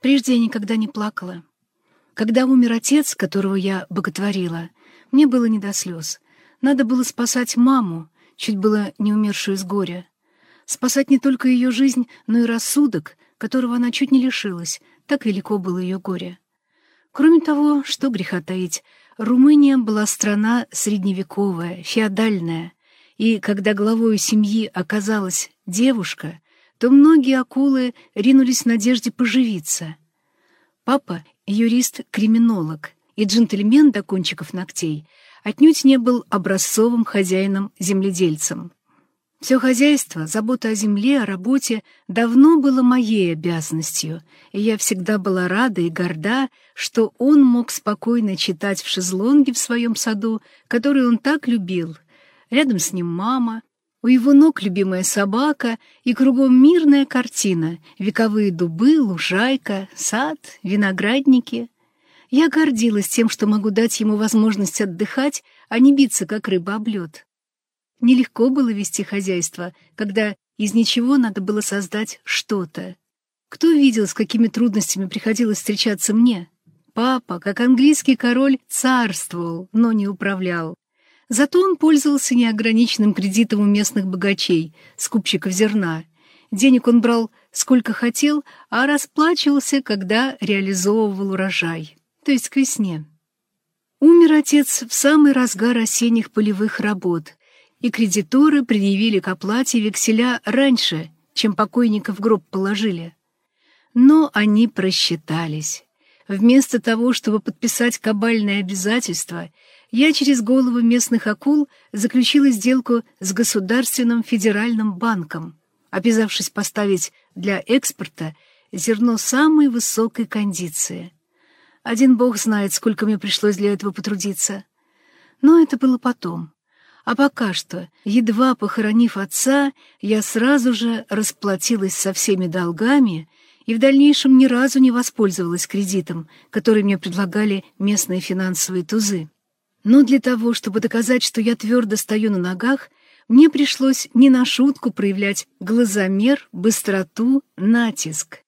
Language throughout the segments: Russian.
Прежде я никогда не плакала. Когда умер отец, которого я боготворила, мне было не до слез. Надо было спасать маму, чуть было не умершую с горя. Спасать не только ее жизнь, но и рассудок, которого она чуть не лишилась, так велико было ее горе. Кроме того, что греха таить, Румыния была страна средневековая, феодальная, и когда главой семьи оказалась девушка, то многие акулы ринулись в надежде поживиться. Папа — юрист-криминолог и джентльмен до кончиков ногтей — отнюдь не был образцовым хозяином-земледельцем. Все хозяйство, забота о земле, о работе давно было моей обязанностью, и я всегда была рада и горда, что он мог спокойно читать в шезлонге в своем саду, который он так любил. Рядом с ним мама, у его ног любимая собака и кругом мирная картина, вековые дубы, лужайка, сад, виноградники — я гордилась тем, что могу дать ему возможность отдыхать, а не биться, как рыба об лед. Нелегко было вести хозяйство, когда из ничего надо было создать что-то. Кто видел, с какими трудностями приходилось встречаться мне? Папа, как английский король, царствовал, но не управлял. Зато он пользовался неограниченным кредитом у местных богачей, скупщиков зерна. Денег он брал сколько хотел, а расплачивался, когда реализовывал урожай то есть к весне. Умер отец в самый разгар осенних полевых работ, и кредиторы предъявили к оплате векселя раньше, чем покойника в гроб положили. Но они просчитались. Вместо того, чтобы подписать кабальное обязательство, я через головы местных акул заключила сделку с Государственным федеральным банком, обязавшись поставить для экспорта зерно самой высокой кондиции — один бог знает, сколько мне пришлось для этого потрудиться. Но это было потом. А пока что, едва похоронив отца, я сразу же расплатилась со всеми долгами и в дальнейшем ни разу не воспользовалась кредитом, который мне предлагали местные финансовые тузы. Но для того, чтобы доказать, что я твердо стою на ногах, мне пришлось не на шутку проявлять глазомер, быстроту, натиск.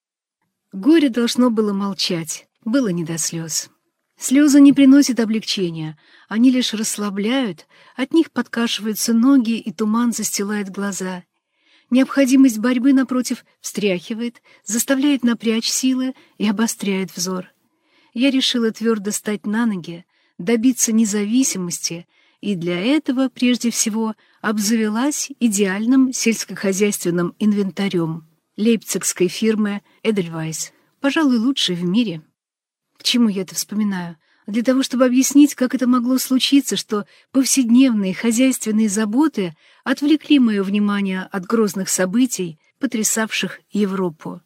Горе должно было молчать. Было не до слез. Слезы не приносят облегчения, они лишь расслабляют, от них подкашиваются ноги, и туман застилает глаза. Необходимость борьбы, напротив, встряхивает, заставляет напрячь силы и обостряет взор. Я решила твердо стать на ноги, добиться независимости, и для этого, прежде всего, обзавелась идеальным сельскохозяйственным инвентарем лейпцигской фирмы «Эдельвайс», пожалуй, лучшей в мире. К чему я это вспоминаю? Для того, чтобы объяснить, как это могло случиться, что повседневные хозяйственные заботы отвлекли мое внимание от грозных событий, потрясавших Европу.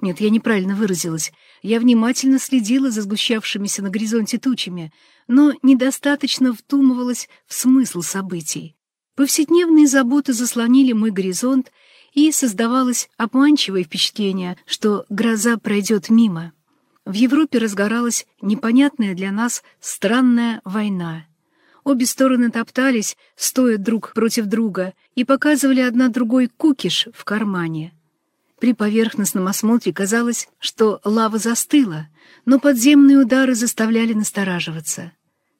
Нет, я неправильно выразилась. Я внимательно следила за сгущавшимися на горизонте тучами, но недостаточно втумывалась в смысл событий. Повседневные заботы заслонили мой горизонт, и создавалось обманчивое впечатление, что гроза пройдет мимо. В Европе разгоралась непонятная для нас странная война. Обе стороны топтались, стоя друг против друга, и показывали одна другой кукиш в кармане. При поверхностном осмотре казалось, что лава застыла, но подземные удары заставляли настораживаться.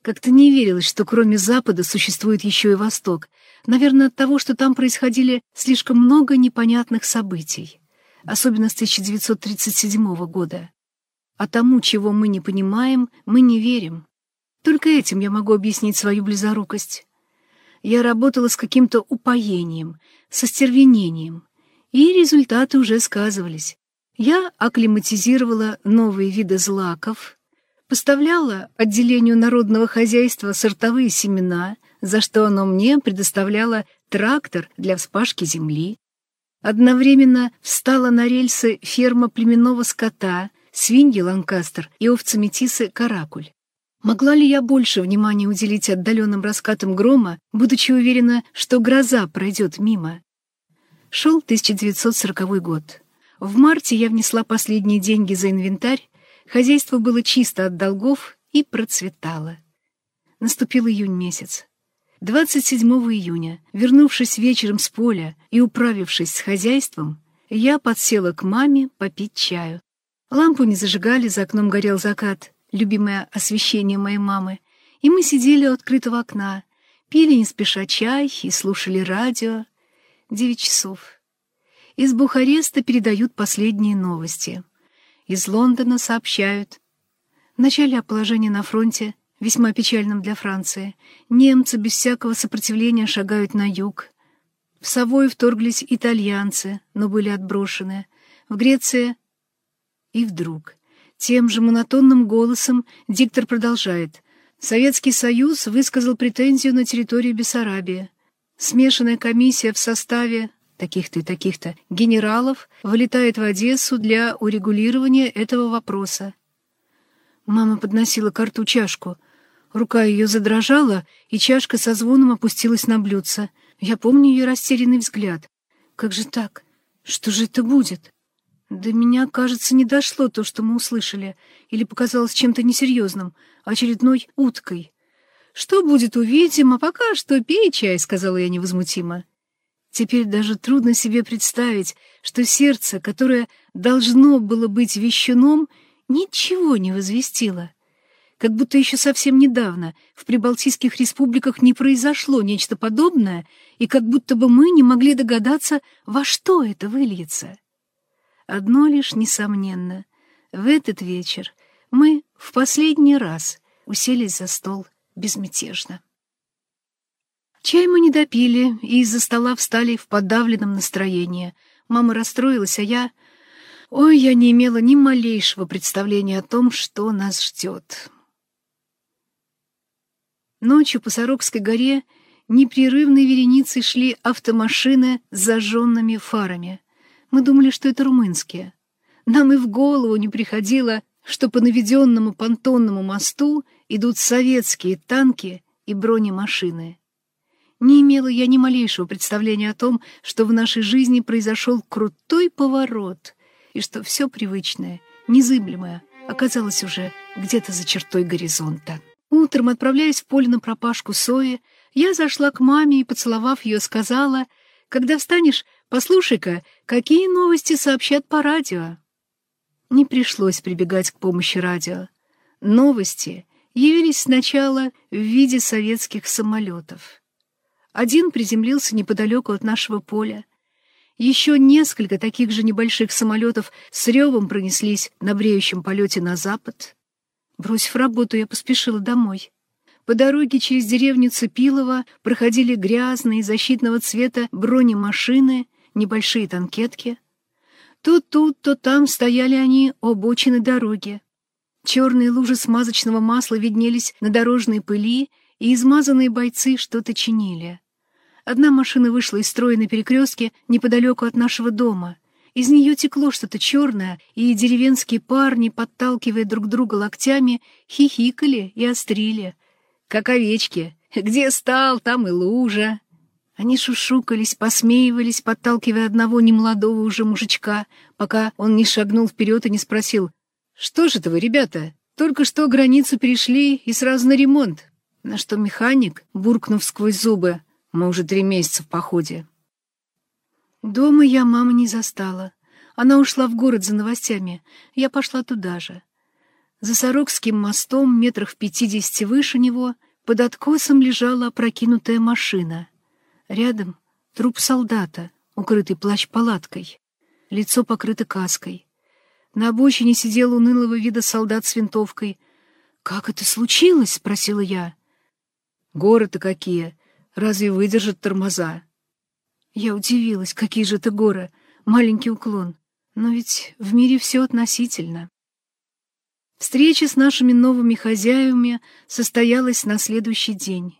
Как-то не верилось, что кроме Запада существует еще и Восток, наверное, от того, что там происходили слишком много непонятных событий, особенно с 1937 года. А тому, чего мы не понимаем, мы не верим. Только этим я могу объяснить свою близорукость. Я работала с каким-то упоением, со стервенением, и результаты уже сказывались. Я акклиматизировала новые виды злаков, поставляла отделению народного хозяйства сортовые семена, за что оно мне предоставляло трактор для вспашки земли. Одновременно встала на рельсы ферма племенного скота, свиньи Ланкастер и овцы Метисы Каракуль. Могла ли я больше внимания уделить отдаленным раскатам грома, будучи уверена, что гроза пройдет мимо? Шел 1940 год. В марте я внесла последние деньги за инвентарь, хозяйство было чисто от долгов и процветало. Наступил июнь месяц. 27 июня, вернувшись вечером с поля и управившись с хозяйством, я подсела к маме попить чаю. Лампу не зажигали, за окном горел закат, любимое освещение моей мамы, и мы сидели у открытого окна, пили не спеша чай и слушали радио. Девять часов. Из Бухареста передают последние новости. Из Лондона сообщают. В начале о положении на фронте, весьма печальном для Франции, немцы без всякого сопротивления шагают на юг. В Савой вторглись итальянцы, но были отброшены. В Греции... И вдруг, тем же монотонным голосом диктор продолжает. Советский Союз высказал претензию на территорию Бессарабии. Смешанная комиссия в составе таких-то и таких-то генералов вылетает в Одессу для урегулирования этого вопроса. Мама подносила карту чашку. Рука ее задрожала, и чашка со звоном опустилась на блюдце. Я помню ее растерянный взгляд. Как же так? Что же это будет? До меня, кажется, не дошло то, что мы услышали, или показалось чем-то несерьезным, очередной уткой. «Что будет, увидим, а пока что пей чай», — сказала я невозмутимо. Теперь даже трудно себе представить, что сердце, которое должно было быть вещуном, ничего не возвестило. Как будто еще совсем недавно в прибалтийских республиках не произошло нечто подобное, и как будто бы мы не могли догадаться, во что это выльется. Одно лишь несомненно. В этот вечер мы в последний раз уселись за стол безмятежно. Чай мы не допили, и из-за стола встали в подавленном настроении. Мама расстроилась, а я... Ой, я не имела ни малейшего представления о том, что нас ждет. Ночью по Сорокской горе непрерывной вереницей шли автомашины с зажженными фарами. Мы думали, что это румынские. Нам и в голову не приходило, что по наведенному понтонному мосту идут советские танки и бронемашины. Не имела я ни малейшего представления о том, что в нашей жизни произошел крутой поворот, и что все привычное, незыблемое, оказалось уже где-то за чертой горизонта. Утром, отправляясь в поле на пропашку сои, я зашла к маме и, поцеловав ее, сказала, «Когда встанешь, послушай-ка, какие новости сообщат по радио?» Не пришлось прибегать к помощи радио. Новости явились сначала в виде советских самолетов. Один приземлился неподалеку от нашего поля. Еще несколько таких же небольших самолетов с ревом пронеслись на бреющем полете на запад. Бросив работу, я поспешила домой. По дороге через деревню Цепилова проходили грязные защитного цвета бронемашины, небольшие танкетки. То тут, то там стояли они обочины дороги. Черные лужи смазочного масла виднелись на дорожной пыли, и измазанные бойцы что-то чинили. Одна машина вышла из строя на перекрестке неподалеку от нашего дома. Из нее текло что-то черное, и деревенские парни, подталкивая друг друга локтями, хихикали и острили. Как овечки. Где стал, там и лужа. Они шушукались, посмеивались, подталкивая одного немолодого уже мужичка, пока он не шагнул вперед и не спросил, «Что же это вы, ребята? Только что границу перешли и сразу на ремонт». На что механик, буркнув сквозь зубы, мы уже три месяца в походе. Дома я маму не застала. Она ушла в город за новостями. Я пошла туда же. За Сорокским мостом, метрах в пятидесяти выше него, под откосом лежала опрокинутая машина. Рядом труп солдата, укрытый плащ-палаткой. Лицо покрыто каской. На обочине сидел унылого вида солдат с винтовкой. «Как это случилось?» — спросила я. «Горы-то какие! Разве выдержат тормоза? Я удивилась, какие же это горы, маленький уклон. Но ведь в мире все относительно. Встреча с нашими новыми хозяевами состоялась на следующий день.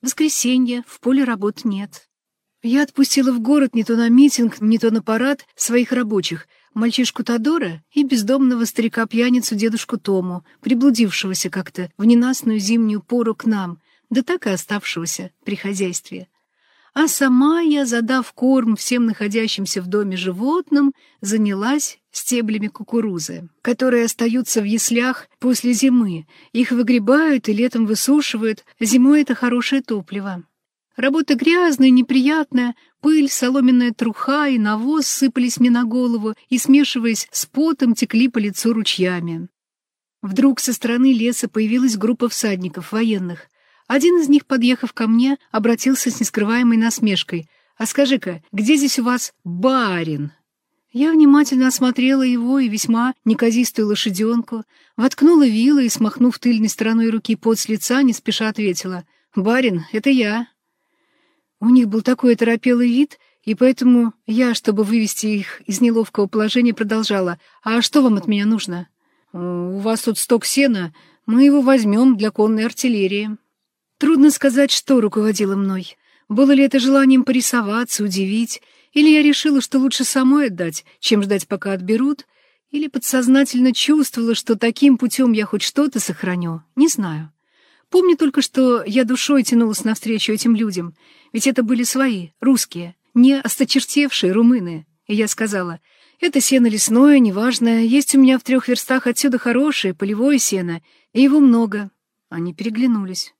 Воскресенье, в поле работ нет. Я отпустила в город не то на митинг, не то на парад своих рабочих, мальчишку Тодора и бездомного старика-пьяницу дедушку Тому, приблудившегося как-то в ненастную зимнюю пору к нам, да так и оставшегося при хозяйстве. А сама я, задав корм всем находящимся в доме животным, занялась стеблями кукурузы, которые остаются в яслях после зимы. Их выгребают и летом высушивают, зимой это хорошее топливо. Работа грязная, неприятная, Пыль, соломенная труха и навоз сыпались мне на голову и, смешиваясь с потом, текли по лицу ручьями. Вдруг со стороны леса появилась группа всадников, военных. Один из них, подъехав ко мне, обратился с нескрываемой насмешкой. «А скажи-ка, где здесь у вас барин?» Я внимательно осмотрела его и весьма неказистую лошаденку, воткнула вилы и, смахнув тыльной стороной руки пот с лица, не спеша ответила. «Барин, это я». У них был такой оторопелый вид, и поэтому я, чтобы вывести их из неловкого положения, продолжала. «А что вам от меня нужно?» «У вас тут сток сена, мы его возьмем для конной артиллерии». Трудно сказать, что руководило мной. Было ли это желанием порисоваться, удивить, или я решила, что лучше самой отдать, чем ждать, пока отберут, или подсознательно чувствовала, что таким путем я хоть что-то сохраню, не знаю. Помню только, что я душой тянулась навстречу этим людям, ведь это были свои, русские, не осточертевшие румыны. И я сказала, это сено лесное, неважное, есть у меня в трех верстах отсюда хорошее, полевое сено, и его много. Они переглянулись.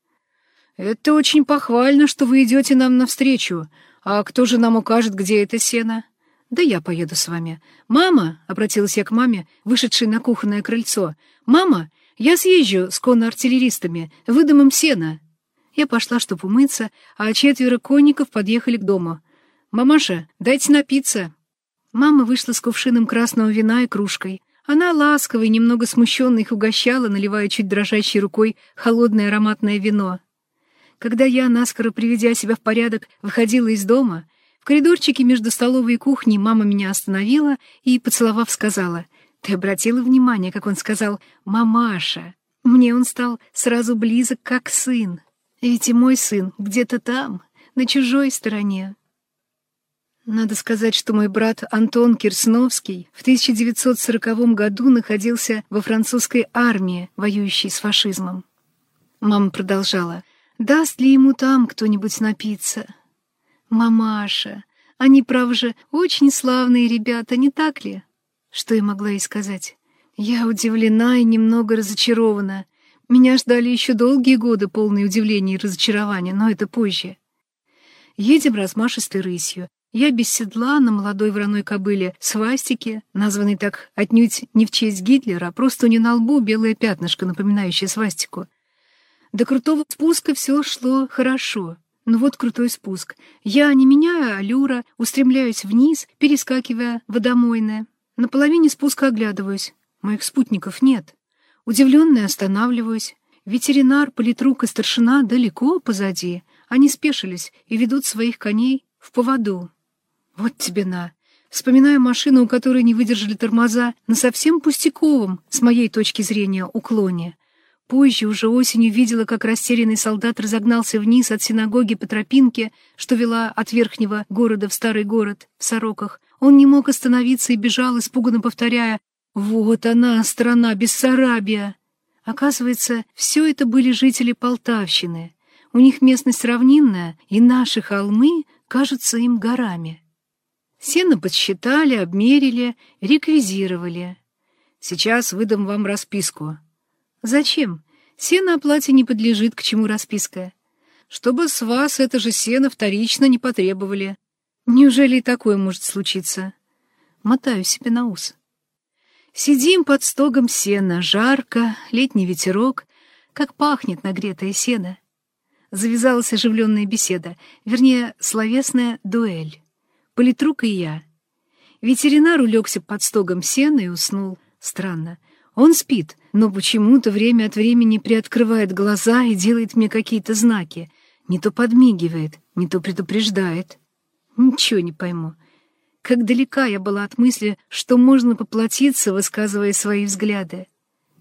«Это очень похвально, что вы идете нам навстречу. А кто же нам укажет, где это сено?» «Да я поеду с вами». «Мама!» — обратилась я к маме, вышедшей на кухонное крыльцо. «Мама, я съезжу с конно-артиллеристами, выдам им сено». Я пошла, чтобы умыться, а четверо конников подъехали к дому. «Мамаша, дайте напиться». Мама вышла с кувшином красного вина и кружкой. Она ласково и немного смущенно их угощала, наливая чуть дрожащей рукой холодное ароматное вино. Когда я, наскоро приведя себя в порядок, выходила из дома, в коридорчике между столовой и кухней мама меня остановила и, поцеловав, сказала, «Ты обратила внимание, как он сказал «мамаша»?» Мне он стал сразу близок, как сын. Ведь и мой сын где-то там, на чужой стороне. Надо сказать, что мой брат Антон Кирсновский в 1940 году находился во французской армии, воюющей с фашизмом. Мама продолжала. Даст ли ему там кто-нибудь напиться? Мамаша, они, право же, очень славные ребята, не так ли? Что я могла ей сказать? Я удивлена и немного разочарована. Меня ждали еще долгие годы, полные удивления и разочарования, но это позже. Едем размашистой рысью. Я без седла на молодой вороной кобыле свастики, названной так отнюдь не в честь Гитлера, а просто у нее на лбу белое пятнышко, напоминающее свастику. До крутого спуска все шло хорошо. Ну вот крутой спуск. Я, не меняя аллюра, устремляюсь вниз, перескакивая водомойное. На половине спуска оглядываюсь. Моих спутников нет. Удивленная останавливаюсь. Ветеринар, политрук и старшина далеко позади. Они спешились и ведут своих коней в поводу. Вот тебе на. Вспоминаю машину, у которой не выдержали тормоза, на совсем пустяковом, с моей точки зрения, уклоне. Позже, уже осенью, видела, как растерянный солдат разогнался вниз от синагоги по тропинке, что вела от верхнего города в старый город, в Сороках. Он не мог остановиться и бежал, испуганно повторяя «Вот она, страна Бессарабия!» Оказывается, все это были жители Полтавщины. У них местность равнинная, и наши холмы кажутся им горами. Сено подсчитали, обмерили, реквизировали. Сейчас выдам вам расписку. Зачем? Сено оплате не подлежит, к чему расписка. Чтобы с вас это же сено вторично не потребовали. Неужели и такое может случиться? Мотаю себе на ус. Сидим под стогом сена, жарко, летний ветерок, как пахнет нагретое сено. Завязалась оживленная беседа, вернее, словесная дуэль. Политрук и я. Ветеринар улегся под стогом сена и уснул. Странно. Он спит, но почему-то время от времени приоткрывает глаза и делает мне какие-то знаки. Не то подмигивает, не то предупреждает. Ничего не пойму. Как далека я была от мысли, что можно поплатиться, высказывая свои взгляды.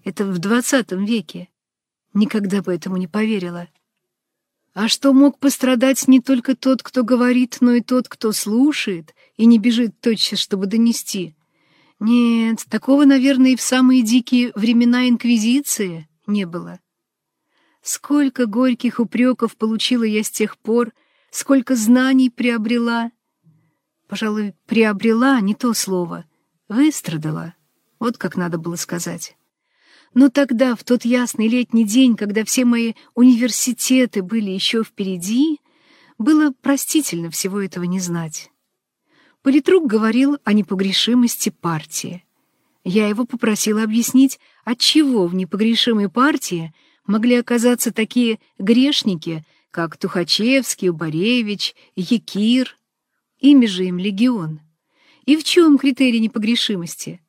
Это в двадцатом веке. Никогда бы этому не поверила. А что мог пострадать не только тот, кто говорит, но и тот, кто слушает и не бежит тотчас, чтобы донести — нет, такого, наверное, и в самые дикие времена Инквизиции не было. Сколько горьких упреков получила я с тех пор, сколько знаний приобрела. Пожалуй, приобрела не то слово, выстрадала. Вот как надо было сказать. Но тогда, в тот ясный летний день, когда все мои университеты были еще впереди, было простительно всего этого не знать. Политрук говорил о непогрешимости партии. Я его попросила объяснить, отчего в непогрешимой партии могли оказаться такие грешники, как Тухачевский, Убаревич, Якир. Ими же им легион. И в чем критерий непогрешимости?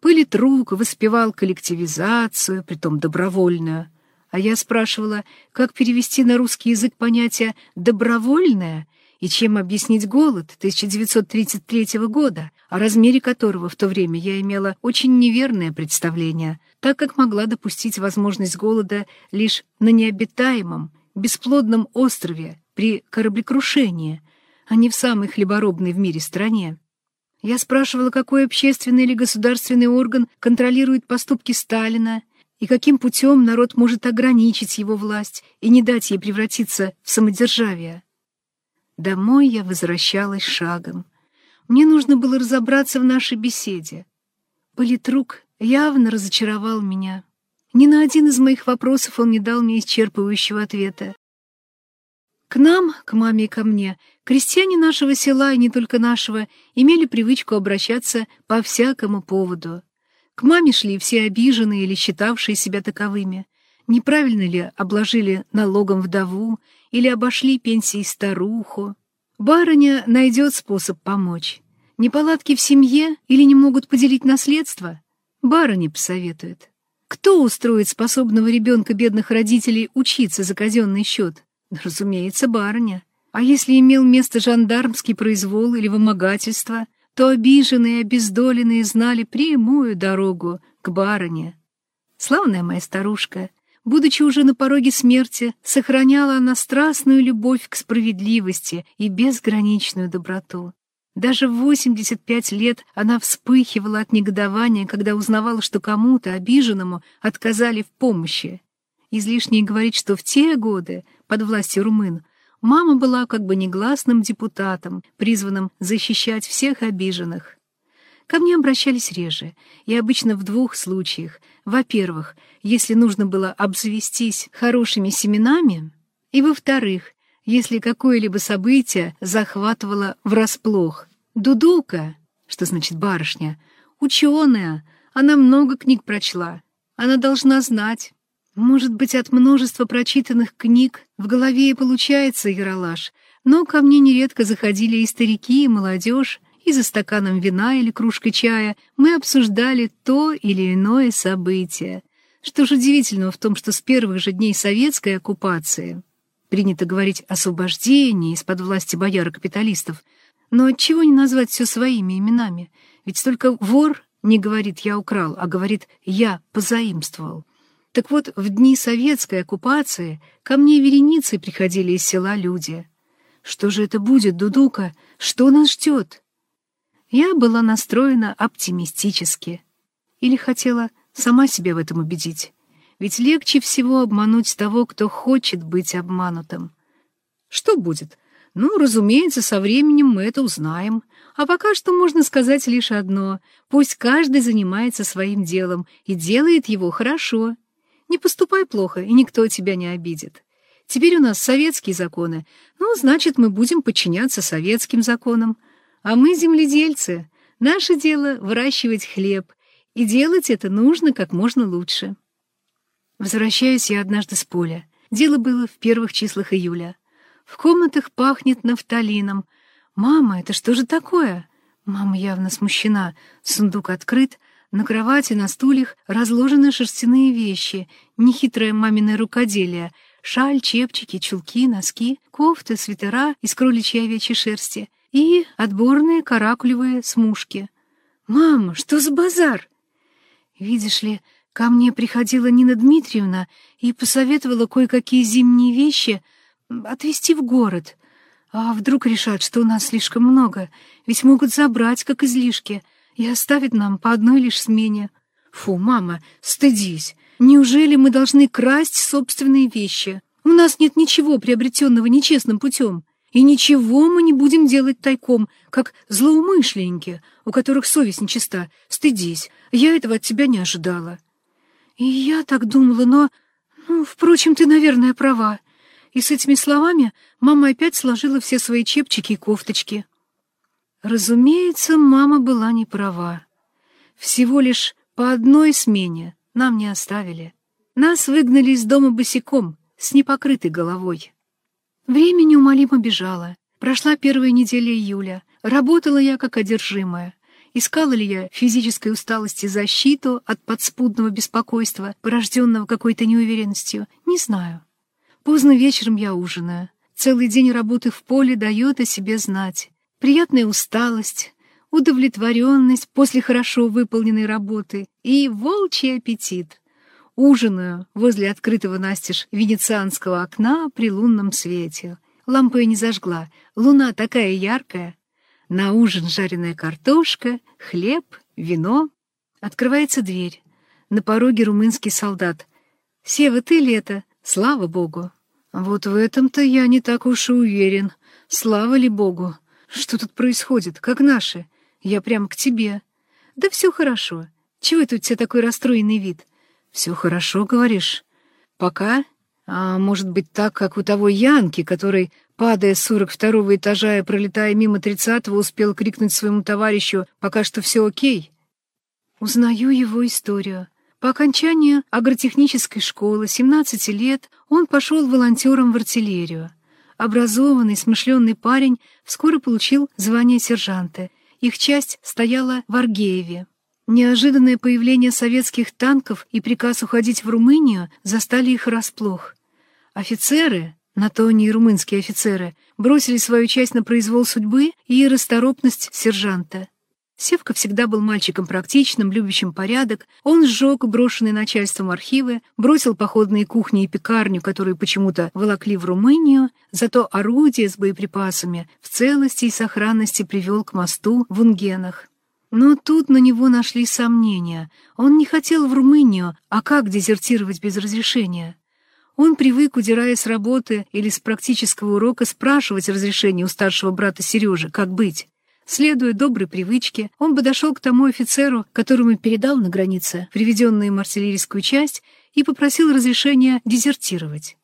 Политрук воспевал коллективизацию, притом добровольную, а я спрашивала, как перевести на русский язык понятие «добровольное» и чем объяснить голод 1933 года, о размере которого в то время я имела очень неверное представление, так как могла допустить возможность голода лишь на необитаемом, бесплодном острове при кораблекрушении, а не в самой хлеборобной в мире стране. Я спрашивала, какой общественный или государственный орган контролирует поступки Сталина и каким путем народ может ограничить его власть и не дать ей превратиться в самодержавие. Домой я возвращалась шагом. Мне нужно было разобраться в нашей беседе. Политрук явно разочаровал меня. Ни на один из моих вопросов он не дал мне исчерпывающего ответа. К нам, к маме и ко мне, крестьяне нашего села, и не только нашего, имели привычку обращаться по всякому поводу. К маме шли все обиженные или считавшие себя таковыми. Неправильно ли обложили налогом вдову или обошли пенсией старуху? Барыня найдет способ помочь. Неполадки в семье или не могут поделить наследство? Барыня посоветует. Кто устроит способного ребенка бедных родителей учиться за казенный счет? Разумеется, барыня. А если имел место жандармский произвол или вымогательство, то обиженные и обездоленные знали прямую дорогу к барыне. Славная моя старушка, будучи уже на пороге смерти, сохраняла она страстную любовь к справедливости и безграничную доброту. Даже в 85 лет она вспыхивала от негодования, когда узнавала, что кому-то, обиженному, отказали в помощи. Излишне говорить, что в те годы под властью румын, мама была как бы негласным депутатом, призванным защищать всех обиженных. Ко мне обращались реже, и обычно в двух случаях. Во-первых, если нужно было обзавестись хорошими семенами, и во-вторых, если какое-либо событие захватывало врасплох. Дудука, что значит барышня, ученая, она много книг прочла, она должна знать. Может быть, от множества прочитанных книг в голове и получается яролаж, но ко мне нередко заходили и старики, и молодежь, и за стаканом вина или кружкой чая мы обсуждали то или иное событие. Что же удивительного в том, что с первых же дней советской оккупации, принято говорить освобождение из-под власти бояр-капиталистов, но отчего не назвать все своими именами? Ведь только вор не говорит «я украл», а говорит «я позаимствовал». Так вот, в дни советской оккупации ко мне вереницей приходили из села люди. Что же это будет, Дудука? Что нас ждет? Я была настроена оптимистически. Или хотела сама себя в этом убедить. Ведь легче всего обмануть того, кто хочет быть обманутым. Что будет? Ну, разумеется, со временем мы это узнаем. А пока что можно сказать лишь одно. Пусть каждый занимается своим делом и делает его хорошо. Не поступай плохо, и никто тебя не обидит. Теперь у нас советские законы, ну, значит, мы будем подчиняться советским законам. А мы земледельцы. Наше дело — выращивать хлеб, и делать это нужно как можно лучше. Возвращаюсь я однажды с поля. Дело было в первых числах июля. В комнатах пахнет нафталином. «Мама, это что же такое?» Мама явно смущена. Сундук открыт, на кровати, на стульях разложены шерстяные вещи, нехитрое маминое рукоделие, шаль, чепчики, чулки, носки, кофты, свитера из кроличьей овечьей шерсти и отборные каракулевые смушки. «Мама, что за базар?» «Видишь ли, ко мне приходила Нина Дмитриевна и посоветовала кое-какие зимние вещи отвезти в город. А вдруг решат, что у нас слишком много, ведь могут забрать, как излишки» и оставит нам по одной лишь смене. Фу, мама, стыдись. Неужели мы должны красть собственные вещи? У нас нет ничего приобретенного нечестным путем. И ничего мы не будем делать тайком, как злоумышленники, у которых совесть нечиста. Стыдись, я этого от тебя не ожидала. И я так думала, но... Ну, впрочем, ты, наверное, права. И с этими словами мама опять сложила все свои чепчики и кофточки. Разумеется, мама была не права. Всего лишь по одной смене нам не оставили. Нас выгнали из дома босиком, с непокрытой головой. Время неумолимо бежало. Прошла первая неделя июля. Работала я как одержимая. Искала ли я физической усталости защиту от подспудного беспокойства, порожденного какой-то неуверенностью, не знаю. Поздно вечером я ужинаю. Целый день работы в поле дает о себе знать. Приятная усталость, удовлетворенность после хорошо выполненной работы и волчий аппетит. Ужинаю возле открытого настежь венецианского окна при лунном свете. Лампу я не зажгла, луна такая яркая — на ужин жареная картошка, хлеб, вино. Открывается дверь. На пороге румынский солдат. «Сева, ты ли это? Слава Богу!» «Вот в этом-то я не так уж и уверен. Слава ли Богу! Что тут происходит? Как наши? Я прямо к тебе». «Да все хорошо. Чего это у тебя такой расстроенный вид?» «Все хорошо, говоришь?» «Пока? А может быть так, как у того Янки, который Падая с сорок второго этажа и пролетая мимо тридцатого, успел крикнуть своему товарищу «Пока что все окей». Узнаю его историю. По окончанию агротехнической школы, 17 лет, он пошел волонтером в артиллерию. Образованный, смышленный парень вскоре получил звание сержанта. Их часть стояла в Аргееве. Неожиданное появление советских танков и приказ уходить в Румынию застали их врасплох. Офицеры, на то они и румынские офицеры бросили свою часть на произвол судьбы и расторопность сержанта. Севка всегда был мальчиком практичным, любящим порядок. Он сжег брошенные начальством архивы, бросил походные кухни и пекарню, которые почему-то волокли в Румынию, зато орудие с боеприпасами в целости и сохранности привел к мосту в Унгенах. Но тут на него нашли сомнения. Он не хотел в Румынию, а как дезертировать без разрешения? Он привык, удирая с работы или с практического урока, спрашивать разрешение у старшего брата Сережи, как быть. Следуя доброй привычке, он подошел к тому офицеру, которому передал на границе приведенную им артиллерийскую часть, и попросил разрешения дезертировать.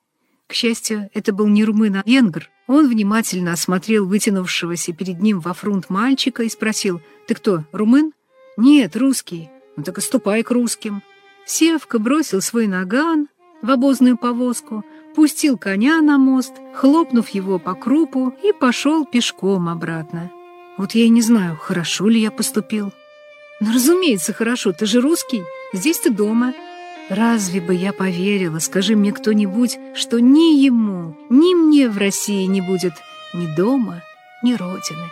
К счастью, это был не румын, а венгр. Он внимательно осмотрел вытянувшегося перед ним во фрунт мальчика и спросил, «Ты кто, румын?» «Нет, русский». «Ну так и ступай к русским». Севка бросил свой наган, в обозную повозку, пустил коня на мост, хлопнув его по крупу и пошел пешком обратно. Вот я и не знаю, хорошо ли я поступил. Ну, разумеется, хорошо, ты же русский, здесь ты дома. Разве бы я поверила, скажи мне кто-нибудь, что ни ему, ни мне в России не будет ни дома, ни родины.